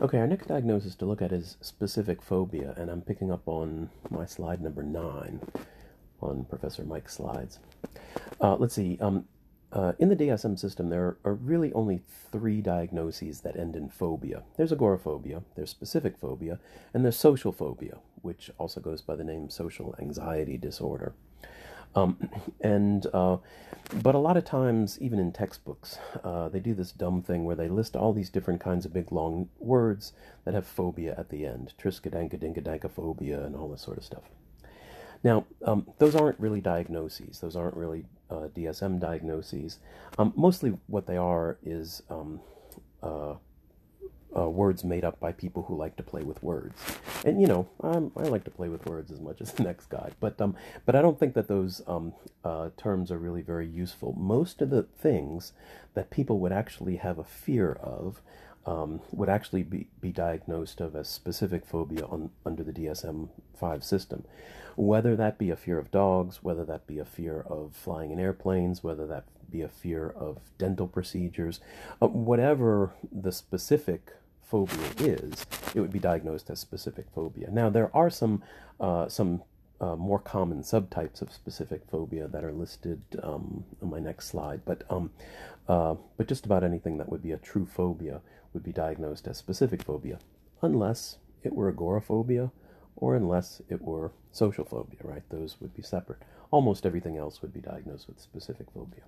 Okay, our next diagnosis to look at is specific phobia, and I'm picking up on my slide number nine on Professor Mike's slides. Uh, let's see. Um, uh, in the DSM system, there are really only three diagnoses that end in phobia. There's agoraphobia, there's specific phobia, and there's social phobia, which also goes by the name social anxiety disorder. Um, and uh, but a lot of times, even in textbooks, uh, they do this dumb thing where they list all these different kinds of big long words that have phobia at the end, triskaidekadankaphobia, and all this sort of stuff. Now, um, those aren't really diagnoses. Those aren't really uh, DSM diagnoses. Um, mostly, what they are is um, uh, words made up by people who like to play with words. And you know, I'm, i like to play with words as much as the next guy, but um, but I don't think that those um, uh, terms are really very useful. Most of the things that people would actually have a fear of um, would actually be, be diagnosed of as specific phobia on, under the DSM-5 system. Whether that be a fear of dogs, whether that be a fear of flying in airplanes, whether that be a fear of dental procedures, uh, whatever the specific phobia is, it would be diagnosed as specific phobia. Now, there are some uh, some uh, more common subtypes of specific phobia that are listed um, on my next slide, but um, uh, but just about anything that would be a true phobia would be diagnosed as specific phobia, unless it were agoraphobia or unless it were social phobia, right? Those would be separate. Almost everything else would be diagnosed with specific phobia.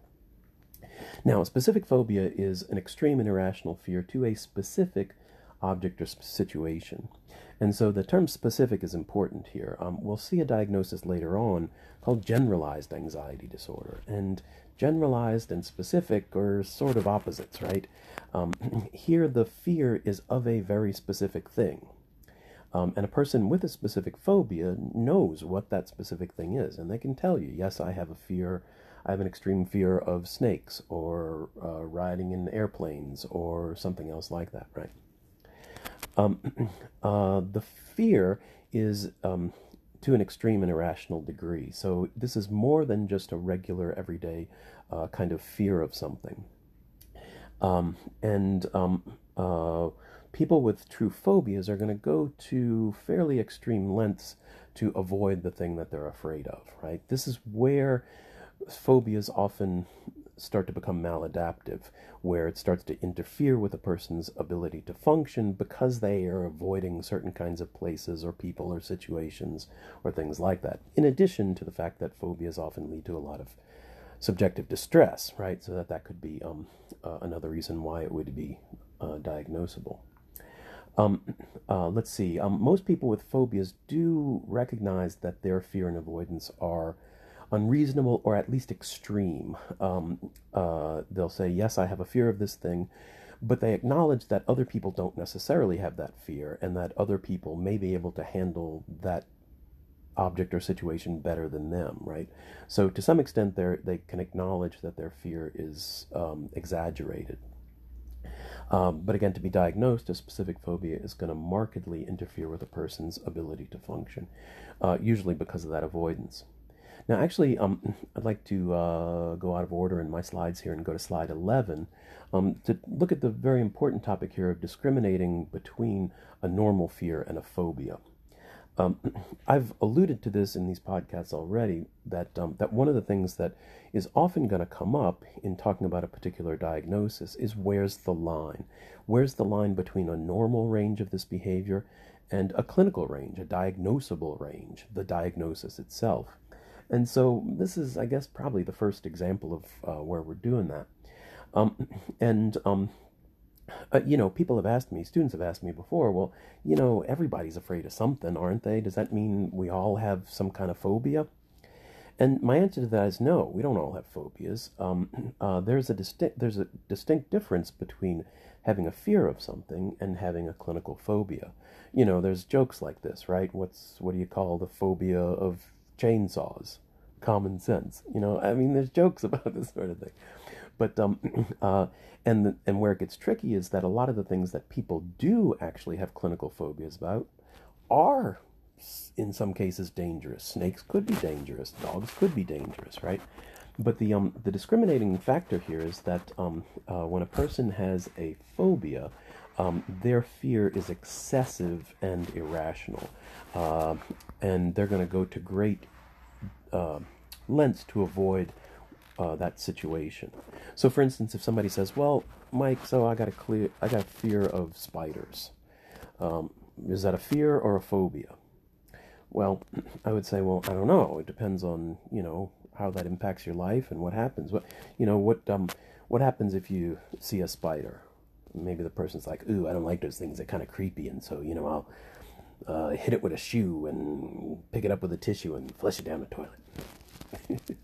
Now, specific phobia is an extreme and irrational fear to a specific object or situation. And so the term specific is important here. Um, we'll see a diagnosis later on called generalized anxiety disorder. And generalized and specific are sort of opposites, right? Um, here, the fear is of a very specific thing. Um, and a person with a specific phobia knows what that specific thing is, and they can tell you, yes, I have a fear, I have an extreme fear of snakes, or uh, riding in airplanes, or something else like that, right? Um, uh, the fear is um, to an extreme and irrational degree. So this is more than just a regular, everyday uh, kind of fear of something. Um, and um, uh, people with true phobias are going to go to fairly extreme lengths to avoid the thing that they're afraid of, right? This is where phobias often start to become maladaptive, where it starts to interfere with a person's ability to function because they are avoiding certain kinds of places or people or situations or things like that. In addition to the fact that phobias often lead to a lot of subjective distress, right? So that that could be um, uh, another reason why it would be uh, diagnosable. Um, uh, let's see. Um, most people with phobias do recognize that their fear and avoidance are unreasonable or at least extreme. Um, uh, they'll say, Yes, I have a fear of this thing, but they acknowledge that other people don't necessarily have that fear and that other people may be able to handle that object or situation better than them, right? So to some extent, they they can acknowledge that their fear is um, exaggerated. Um, but again, to be diagnosed, a specific phobia is going to markedly interfere with a person's ability to function, uh, usually because of that avoidance. Now, actually, um, I'd like to uh, go out of order in my slides here and go to slide 11 um, to look at the very important topic here of discriminating between a normal fear and a phobia. Um, I've alluded to this in these podcasts already that um, that one of the things that is often going to come up in talking about a particular diagnosis is where's the line? Where's the line between a normal range of this behavior and a clinical range, a diagnosable range, the diagnosis itself? And so this is, I guess, probably the first example of uh, where we're doing that. Um, and um, uh, you know, people have asked me, students have asked me before, well, you know, everybody's afraid of something, aren't they? Does that mean we all have some kind of phobia? And my answer to that is no, we don't all have phobias. Um, uh, there's a distinct there's a distinct difference between having a fear of something and having a clinical phobia. You know, there's jokes like this, right? What's what do you call the phobia of chainsaws? Common sense. You know, I mean, there's jokes about this sort of thing. But um, uh, and the, and where it gets tricky is that a lot of the things that people do actually have clinical phobias about are in some cases dangerous. Snakes could be dangerous. Dogs could be dangerous, right? But the um, the discriminating factor here is that um, uh, when a person has a phobia, um, their fear is excessive and irrational. Uh, and they're going to go to great uh, lengths to avoid uh, that situation. So, for instance, if somebody says, "Well, Mike, so I got a clear, I got a fear of spiders," um, is that a fear or a phobia? Well, I would say, well, I don't know. It depends on you know how that impacts your life and what happens. What you know what um what happens if you see a spider? Maybe the person's like, "Ooh, I don't like those things. They're kind of creepy," and so you know I'll uh, hit it with a shoe and pick it up with a tissue and flush it down the toilet. it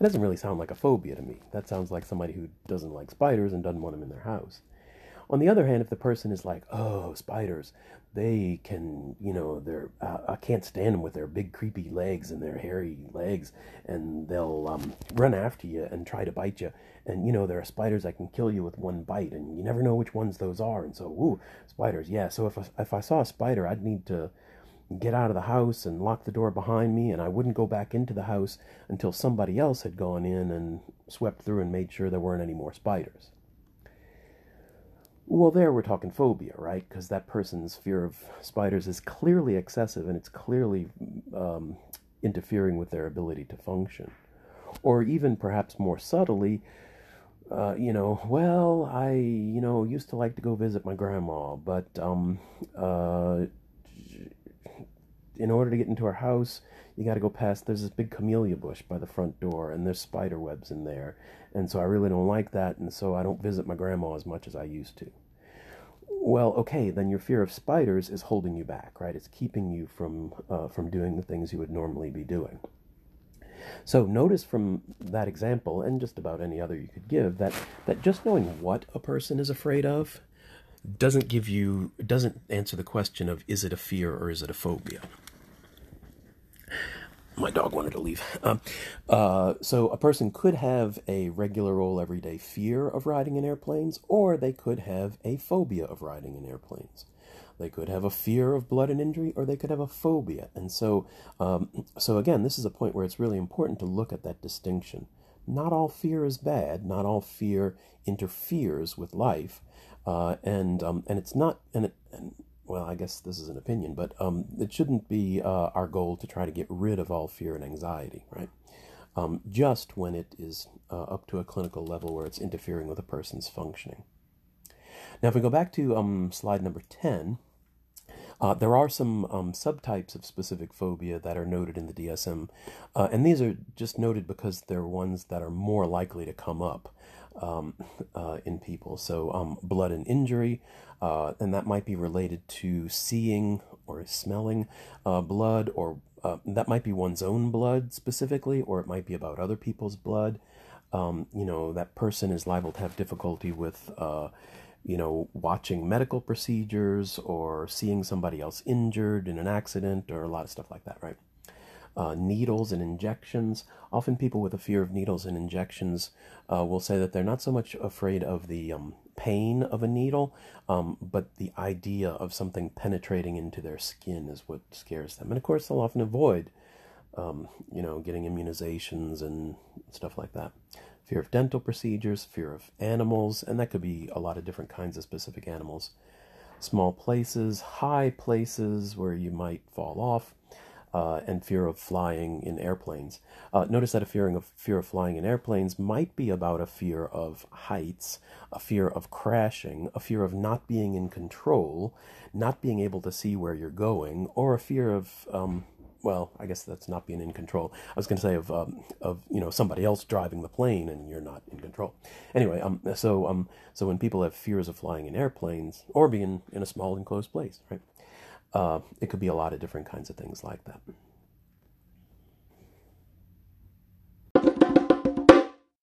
doesn't really sound like a phobia to me. That sounds like somebody who doesn't like spiders and doesn't want them in their house. On the other hand, if the person is like, oh, spiders, they can, you know, they're, uh, I can't stand them with their big creepy legs and their hairy legs, and they'll um, run after you and try to bite you. And, you know, there are spiders that can kill you with one bite, and you never know which ones those are. And so, ooh, spiders, yeah. So if I, if I saw a spider, I'd need to get out of the house and lock the door behind me, and I wouldn't go back into the house until somebody else had gone in and swept through and made sure there weren't any more spiders. Well, there we're talking phobia, right? Because that person's fear of spiders is clearly excessive and it's clearly um, interfering with their ability to function. Or even perhaps more subtly, uh, you know, well, I, you know, used to like to go visit my grandma, but um, uh, in order to get into her house, you got to go past. There's this big camellia bush by the front door, and there's spider webs in there, and so I really don't like that, and so I don't visit my grandma as much as I used to well, okay, then your fear of spiders is holding you back, right? It's keeping you from uh, from doing the things you would normally be doing. So notice from that example, and just about any other you could give, that that just knowing what a person is afraid of doesn't give you doesn't answer the question of is it a fear or is it a phobia my dog wanted to leave. Um, uh, so a person could have a regular old everyday fear of riding in airplanes, or they could have a phobia of riding in airplanes. They could have a fear of blood and injury, or they could have a phobia. And so, um, so again, this is a point where it's really important to look at that distinction. Not all fear is bad. Not all fear interferes with life, uh, and um, and it's not and, it, and well, I guess this is an opinion, but um, it shouldn't be uh, our goal to try to get rid of all fear and anxiety, right? Um, just when it is uh, up to a clinical level where it's interfering with a person's functioning. Now, if we go back to um, slide number 10, uh, there are some um, subtypes of specific phobia that are noted in the DSM, uh, and these are just noted because they're ones that are more likely to come up um, uh, in people. So, um, blood and injury, uh, and that might be related to seeing or smelling uh, blood, or uh, that might be one's own blood specifically, or it might be about other people's blood. Um, you know, that person is liable to have difficulty with, uh, you know, watching medical procedures or seeing somebody else injured in an accident or a lot of stuff like that, right? Uh, needles and injections. Often, people with a fear of needles and injections uh, will say that they're not so much afraid of the um, pain of a needle, um, but the idea of something penetrating into their skin is what scares them. And of course, they'll often avoid, um, you know, getting immunizations and stuff like that. Fear of dental procedures, fear of animals, and that could be a lot of different kinds of specific animals. Small places, high places where you might fall off uh, and fear of flying in airplanes. Uh, notice that a fear of fear of flying in airplanes might be about a fear of heights, a fear of crashing, a fear of not being in control, not being able to see where you're going, or a fear of um, well, I guess that's not being in control. I was going to say of um, of you know somebody else driving the plane and you're not in control. Anyway, um, so um, so when people have fears of flying in airplanes or being in a small enclosed place, right? Uh, it could be a lot of different kinds of things like that.